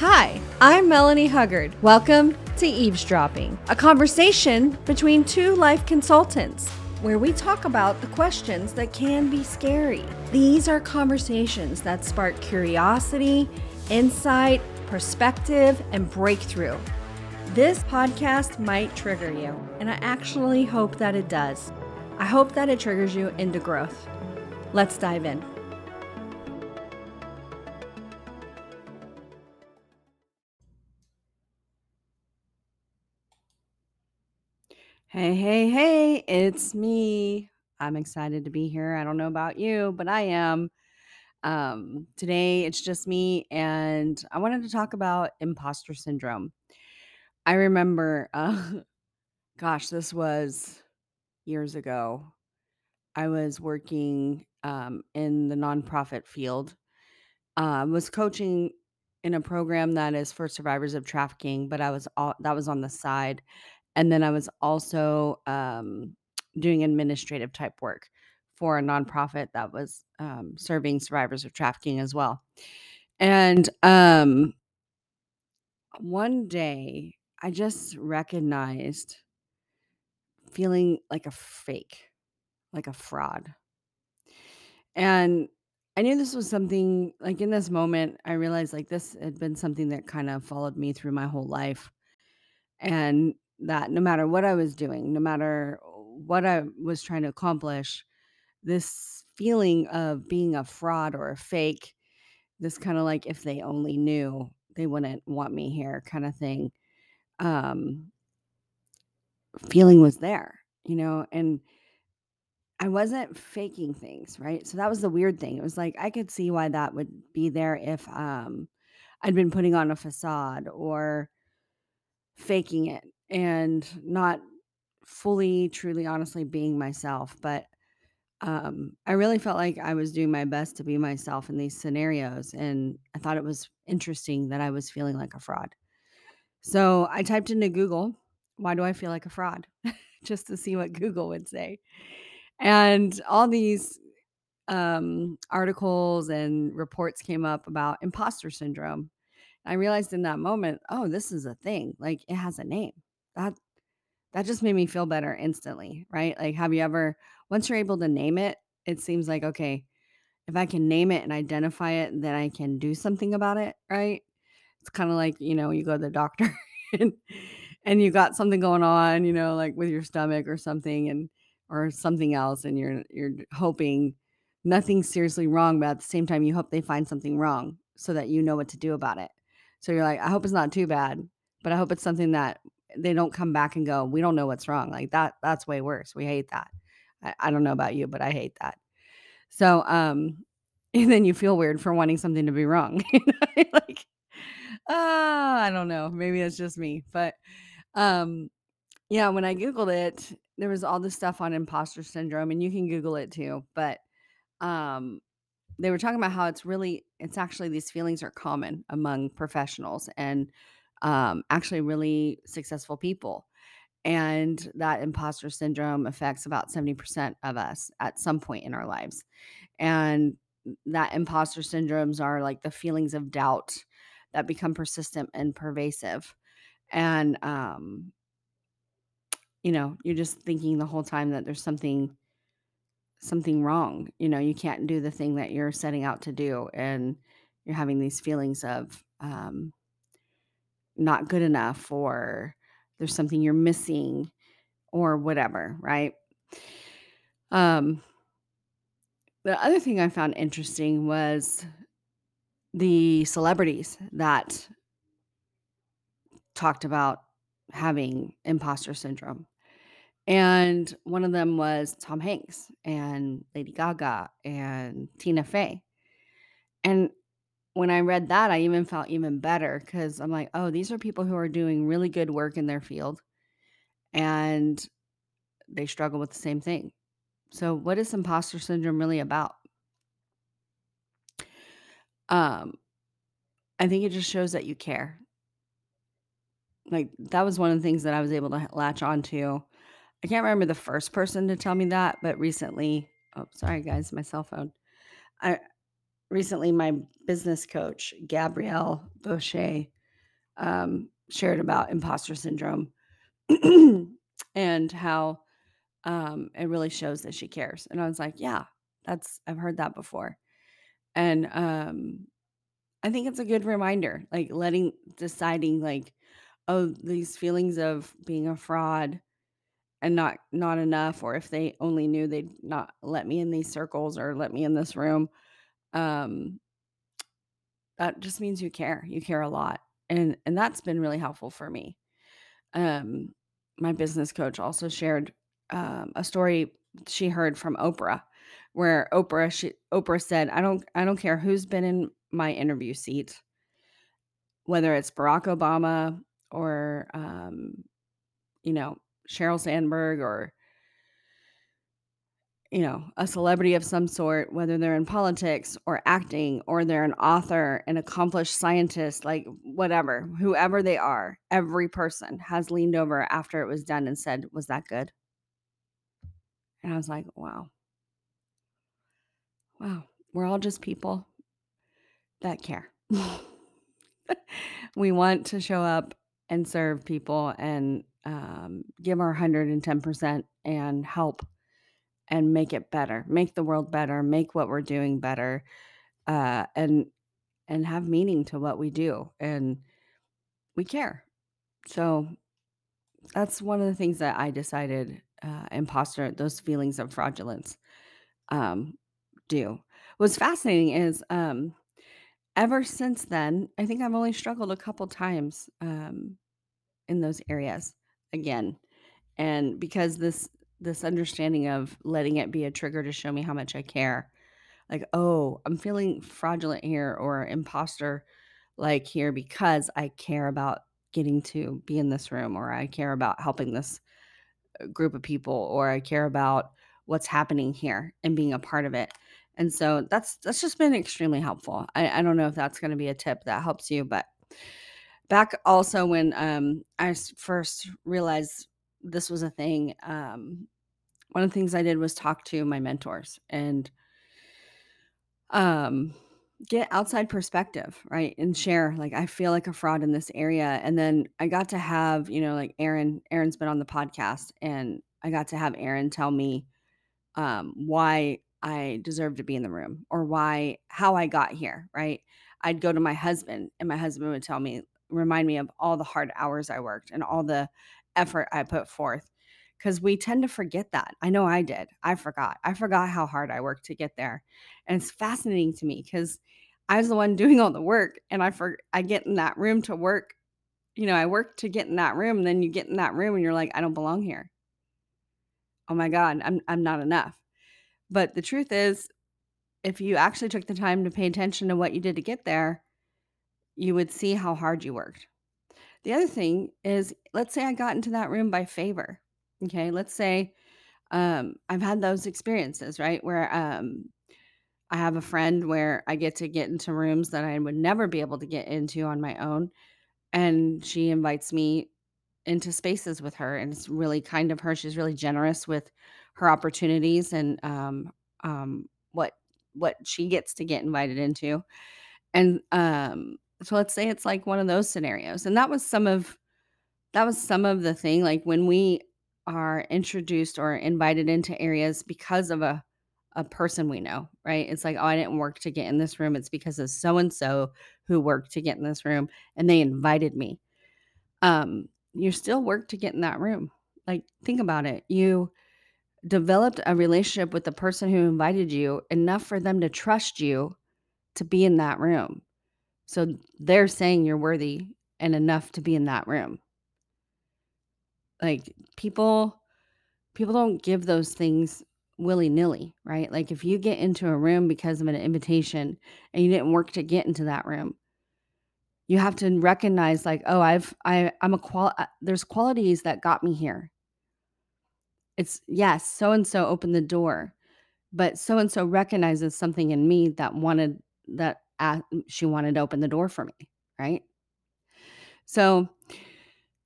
Hi, I'm Melanie Huggard. Welcome to Eavesdropping, a conversation between two life consultants where we talk about the questions that can be scary. These are conversations that spark curiosity, insight, perspective, and breakthrough. This podcast might trigger you, and I actually hope that it does. I hope that it triggers you into growth. Let's dive in. Hey, hey, hey, it's me. I'm excited to be here. I don't know about you, but I am. Um, today it's just me, and I wanted to talk about imposter syndrome. I remember, uh, gosh, this was years ago. I was working um, in the nonprofit field, uh, was coaching in a program that is for survivors of trafficking, but I was all that was on the side. And then I was also um, doing administrative type work for a nonprofit that was um, serving survivors of trafficking as well. And um, one day I just recognized feeling like a fake, like a fraud. And I knew this was something like in this moment, I realized like this had been something that kind of followed me through my whole life. And that no matter what I was doing, no matter what I was trying to accomplish, this feeling of being a fraud or a fake, this kind of like if they only knew, they wouldn't want me here kind of thing. Um, feeling was there, you know, and I wasn't faking things, right? So that was the weird thing. It was like I could see why that would be there if um I'd been putting on a facade or faking it and not fully, truly, honestly being myself. But um, I really felt like I was doing my best to be myself in these scenarios. And I thought it was interesting that I was feeling like a fraud. So I typed into Google, why do I feel like a fraud? Just to see what Google would say. And all these um, articles and reports came up about imposter syndrome. I realized in that moment, oh, this is a thing. Like it has a name. That that just made me feel better instantly, right? Like have you ever once you're able to name it, it seems like okay, if I can name it and identify it, then I can do something about it, right? It's kind of like, you know, you go to the doctor and and you got something going on, you know, like with your stomach or something and or something else and you're you're hoping nothing's seriously wrong, but at the same time you hope they find something wrong so that you know what to do about it. So you're like, I hope it's not too bad, but I hope it's something that they don't come back and go, we don't know what's wrong. Like that, that's way worse. We hate that. I, I don't know about you, but I hate that. So, um, and then you feel weird for wanting something to be wrong. like, uh, I don't know. Maybe it's just me, but, um, yeah, when I Googled it, there was all this stuff on imposter syndrome, and you can Google it too. But um, they were talking about how it's really, it's actually these feelings are common among professionals and um, actually really successful people. And that imposter syndrome affects about 70% of us at some point in our lives. And that imposter syndromes are like the feelings of doubt that become persistent and pervasive. And um, you know, you're just thinking the whole time that there's something something wrong. You know, you can't do the thing that you're setting out to do and you're having these feelings of um not good enough or there's something you're missing or whatever, right? Um the other thing I found interesting was the celebrities that talked about having imposter syndrome. And one of them was Tom Hanks and Lady Gaga and Tina Fey. And when I read that, I even felt even better because I'm like, oh, these are people who are doing really good work in their field and they struggle with the same thing. So, what is imposter syndrome really about? Um, I think it just shows that you care. Like, that was one of the things that I was able to latch onto. I can't remember the first person to tell me that, but recently, oh, sorry guys, my cell phone. I recently my business coach, Gabrielle Boucher, um, shared about imposter syndrome and how um, it really shows that she cares. And I was like, yeah, that's, I've heard that before. And um, I think it's a good reminder, like letting, deciding, like, oh, these feelings of being a fraud and not not enough or if they only knew they'd not let me in these circles or let me in this room um that just means you care you care a lot and and that's been really helpful for me. Um my business coach also shared um, a story she heard from oprah where oprah she oprah said i don't i don't care who's been in my interview seat whether it's barack obama or um you know sheryl sandberg or you know, a celebrity of some sort, whether they're in politics or acting or they're an author, an accomplished scientist, like whatever, whoever they are, every person has leaned over after it was done and said, Was that good? And I was like, Wow. Wow. We're all just people that care. we want to show up and serve people and um, give our 110% and help and make it better, make the world better, make what we're doing better, uh, and and have meaning to what we do, and we care. So that's one of the things that I decided uh, imposter, those feelings of fraudulence, um, do. What's fascinating is um, ever since then, I think I've only struggled a couple times um, in those areas again, and because this this understanding of letting it be a trigger to show me how much I care like, "Oh, I'm feeling fraudulent here or imposter like here because I care about getting to be in this room or I care about helping this uh, group of people or I care about what's happening here and being a part of it." And so that's that's just been extremely helpful. I, I don't know if that's going to be a tip that helps you, but back also when um, I first realized this was a thing, um, one of the things I did was talk to my mentors and um get outside perspective right and share like i feel like a fraud in this area and then i got to have you know like aaron aaron's been on the podcast and i got to have aaron tell me um why i deserve to be in the room or why how i got here right? I'd go to my husband and my husband would tell me remind me of all the hard hours i worked and all the effort i put forth because we tend to forget that. I know I did. I forgot. I forgot how hard I worked to get there. And it's fascinating to me because I was the one doing all the work and I for I get in that room to work. You know, I work to get in that room, and then you get in that room and you're like, I don't belong here. Oh my God, I'm I'm not enough. But the truth is, if you actually took the time to pay attention to what you did to get there, you would see how hard you worked. The other thing is, let's say I got into that room by favor. Okay, let's say Um, I've had those experiences, right? Where um, I have a friend where I get to get into rooms that I would never be able to get into on my own. And she invites me into spaces with her. And it's really kind of her. She's really generous with her opportunities and um, um, what what she gets to get invited into. And um, so let's say it's like one of those scenarios. And that was some of that was some of the thing, like, when we are introduced or invited into areas because of a a person we know, right? It's like, "Oh, I didn't work to get in this room, it's because of so and so who worked to get in this room, and they invited me." Um, you still work to get in that room. Like, think about it. You developed a relationship with the person who invited you enough for them to trust you to be in that room. So, they're saying you're worthy and enough to be in that room. Like, people people don't give those things willy-nilly, right? Like, if you get into a room because of an invitation and you didn't work to get into that room, you have to recognize, like, "Oh, I've I I'm a qual uh, there's qualities that got me here." It's yes, so and so opened the door, but so and so recognizes something in me that wanted that a she wanted to open the door for me, right? So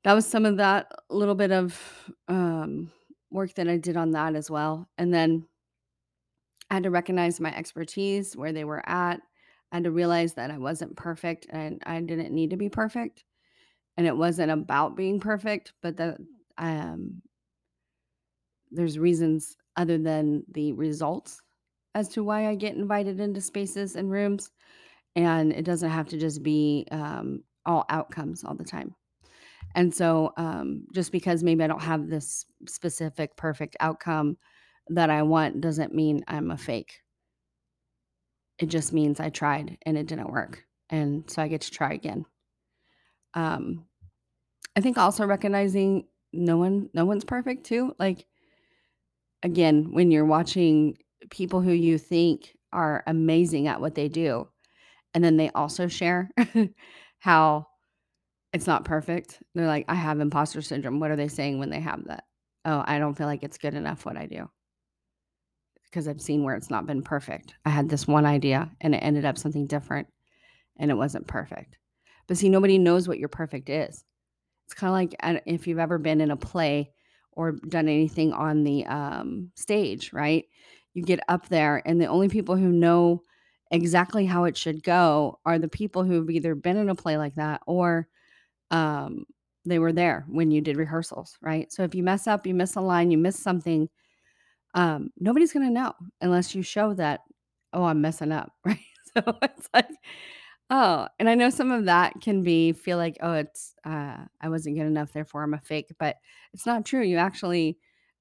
That was some of that little bit of, um, work that I did on that as well, and then I had to recognize my expertise, where they were at, I had to realize that I wasn't perfect and I didn't need to be perfect. And it wasn't about being perfect, but that um, there's reasons other than the results as to why I get invited into spaces and rooms. And it doesn't have to just be um, all outcomes all the time. And so, um, just because maybe I don't have this specific perfect outcome that I want doesn't mean I'm a fake. It just means I tried and it didn't work. And so I get to try again. Um, I think also recognizing no one no one's perfect too. Like again, when you're watching people who you think are amazing at what they do, and then they also share how it's not perfect. They're like, I have imposter syndrome. What are they saying when they have that? Oh, I don't feel like it's good enough what I do. Because I've seen where it's not been perfect. I had this one idea and it ended up something different and it wasn't perfect. But see, nobody knows what your perfect is. It's kind of like if you've ever been in a play or done anything on the um, stage, right? You get up there, and the only people who know exactly how it should go are the people who've either been in a play like that or um, they were there when you did rehearsals, right? So if you mess up, you miss a line, you miss something, um, nobody's going to know unless you show that, oh, I'm messing up, right? So it's like, oh, and I know some of that can be feel like, oh, it's, uh, I wasn't good enough, therefore I'm a fake, but it's not true. You actually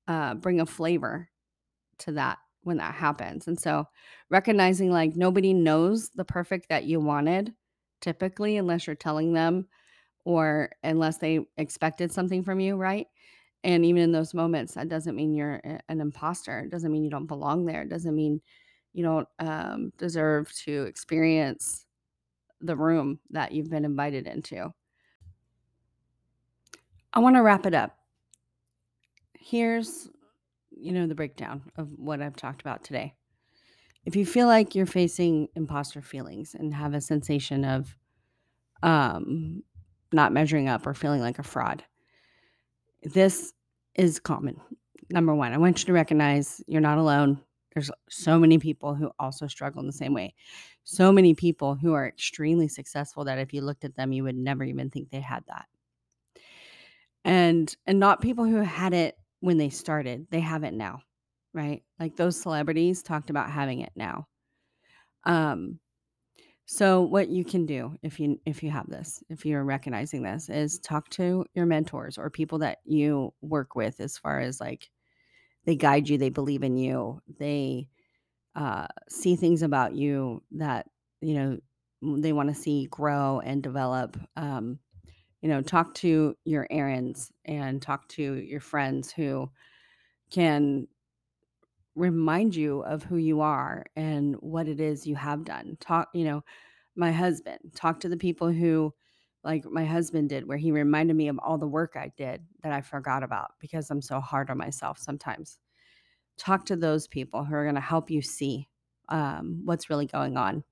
uh, bring a flavor to that when that happens. And so recognizing like nobody knows the perfect that you wanted typically, unless you're telling them or unless they expected something from you, right? And even in those moments, that doesn't mean you're an imposter. It doesn't mean you don't belong there. It doesn't mean you don't um, deserve to experience the room that you've been invited into. I want to wrap it up. Here's, you know, the breakdown of what I've talked about today. If you feel like you're facing imposter feelings and have a sensation of um, not measuring up or feeling like a fraud. This is common. Number one, I want you to recognize you're not alone. There's so many people who also struggle in the same way. So many people who are extremely successful that if you looked at them, you would never even think they had that. And and not people who had it when they started. They have it now, right? Like those celebrities talked about having it now. Um, so what you can do if you if you have this, if you're recognizing this, is talk to your mentors or people that you work with as far as like they guide you, they believe in you, they uh, see things about you that you know they want to see grow and develop. Um, you know, talk to your Aarons and talk to your friends who can remind you of who you are and what it is you have done. Talk, you know, my husband, talk to the people who like my husband did where he reminded me of all the work I did that I forgot about because I'm so hard on myself sometimes. Talk to those people who are going to help you see um, what's really going on.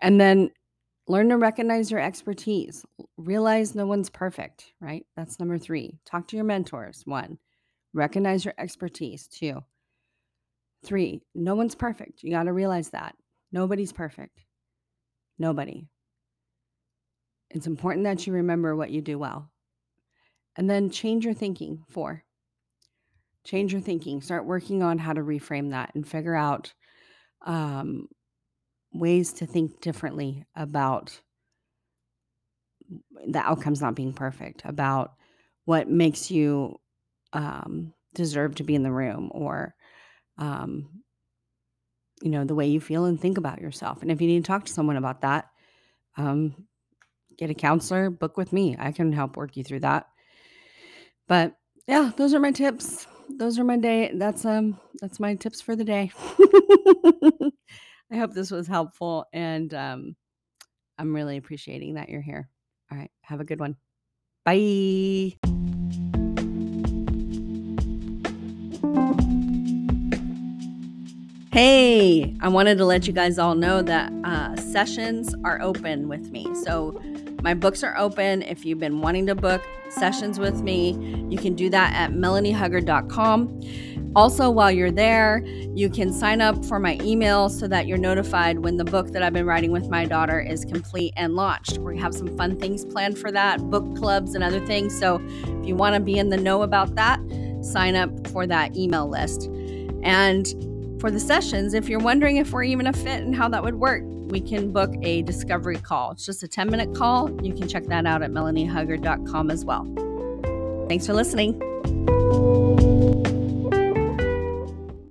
And then learn to recognize your expertise. Realize no one's perfect, right? That's number three. Talk to your mentors. One, recognize your expertise. Two, Three, no one's perfect. You got to realize that. Nobody's perfect. Nobody. It's important that you remember what you do well. And then change your thinking. Four, change your thinking. Start working on how to reframe that and figure out um, ways to think differently about the outcomes not being perfect, about what makes you um, deserve to be in the room or um, you know, the way you feel and think about yourself. And if you need to talk to someone about that, um, get a counselor, book with me. I can help work you through that. But yeah, those are my tips. Those are my day. That's um that's my tips for the day. I hope this was helpful and um I'm really appreciating that you're here. All right, have a good one. Bye. Hey, I wanted to let you guys all know that uh, sessions are open with me. So, my books are open. If you've been wanting to book sessions with me, you can do that at melaniehuggard.com. Also, while you're there, you can sign up for my email so that you're notified when the book that I've been writing with my daughter is complete and launched. We have some fun things planned for that, book clubs and other things. So, if you want to be in the know about that, sign up for that email list. And for the sessions, if you're wondering if we're even a fit and how that would work, we can book a discovery call. It's just a 10 minute call. You can check that out at melaniehuggard.com as well. Thanks for listening.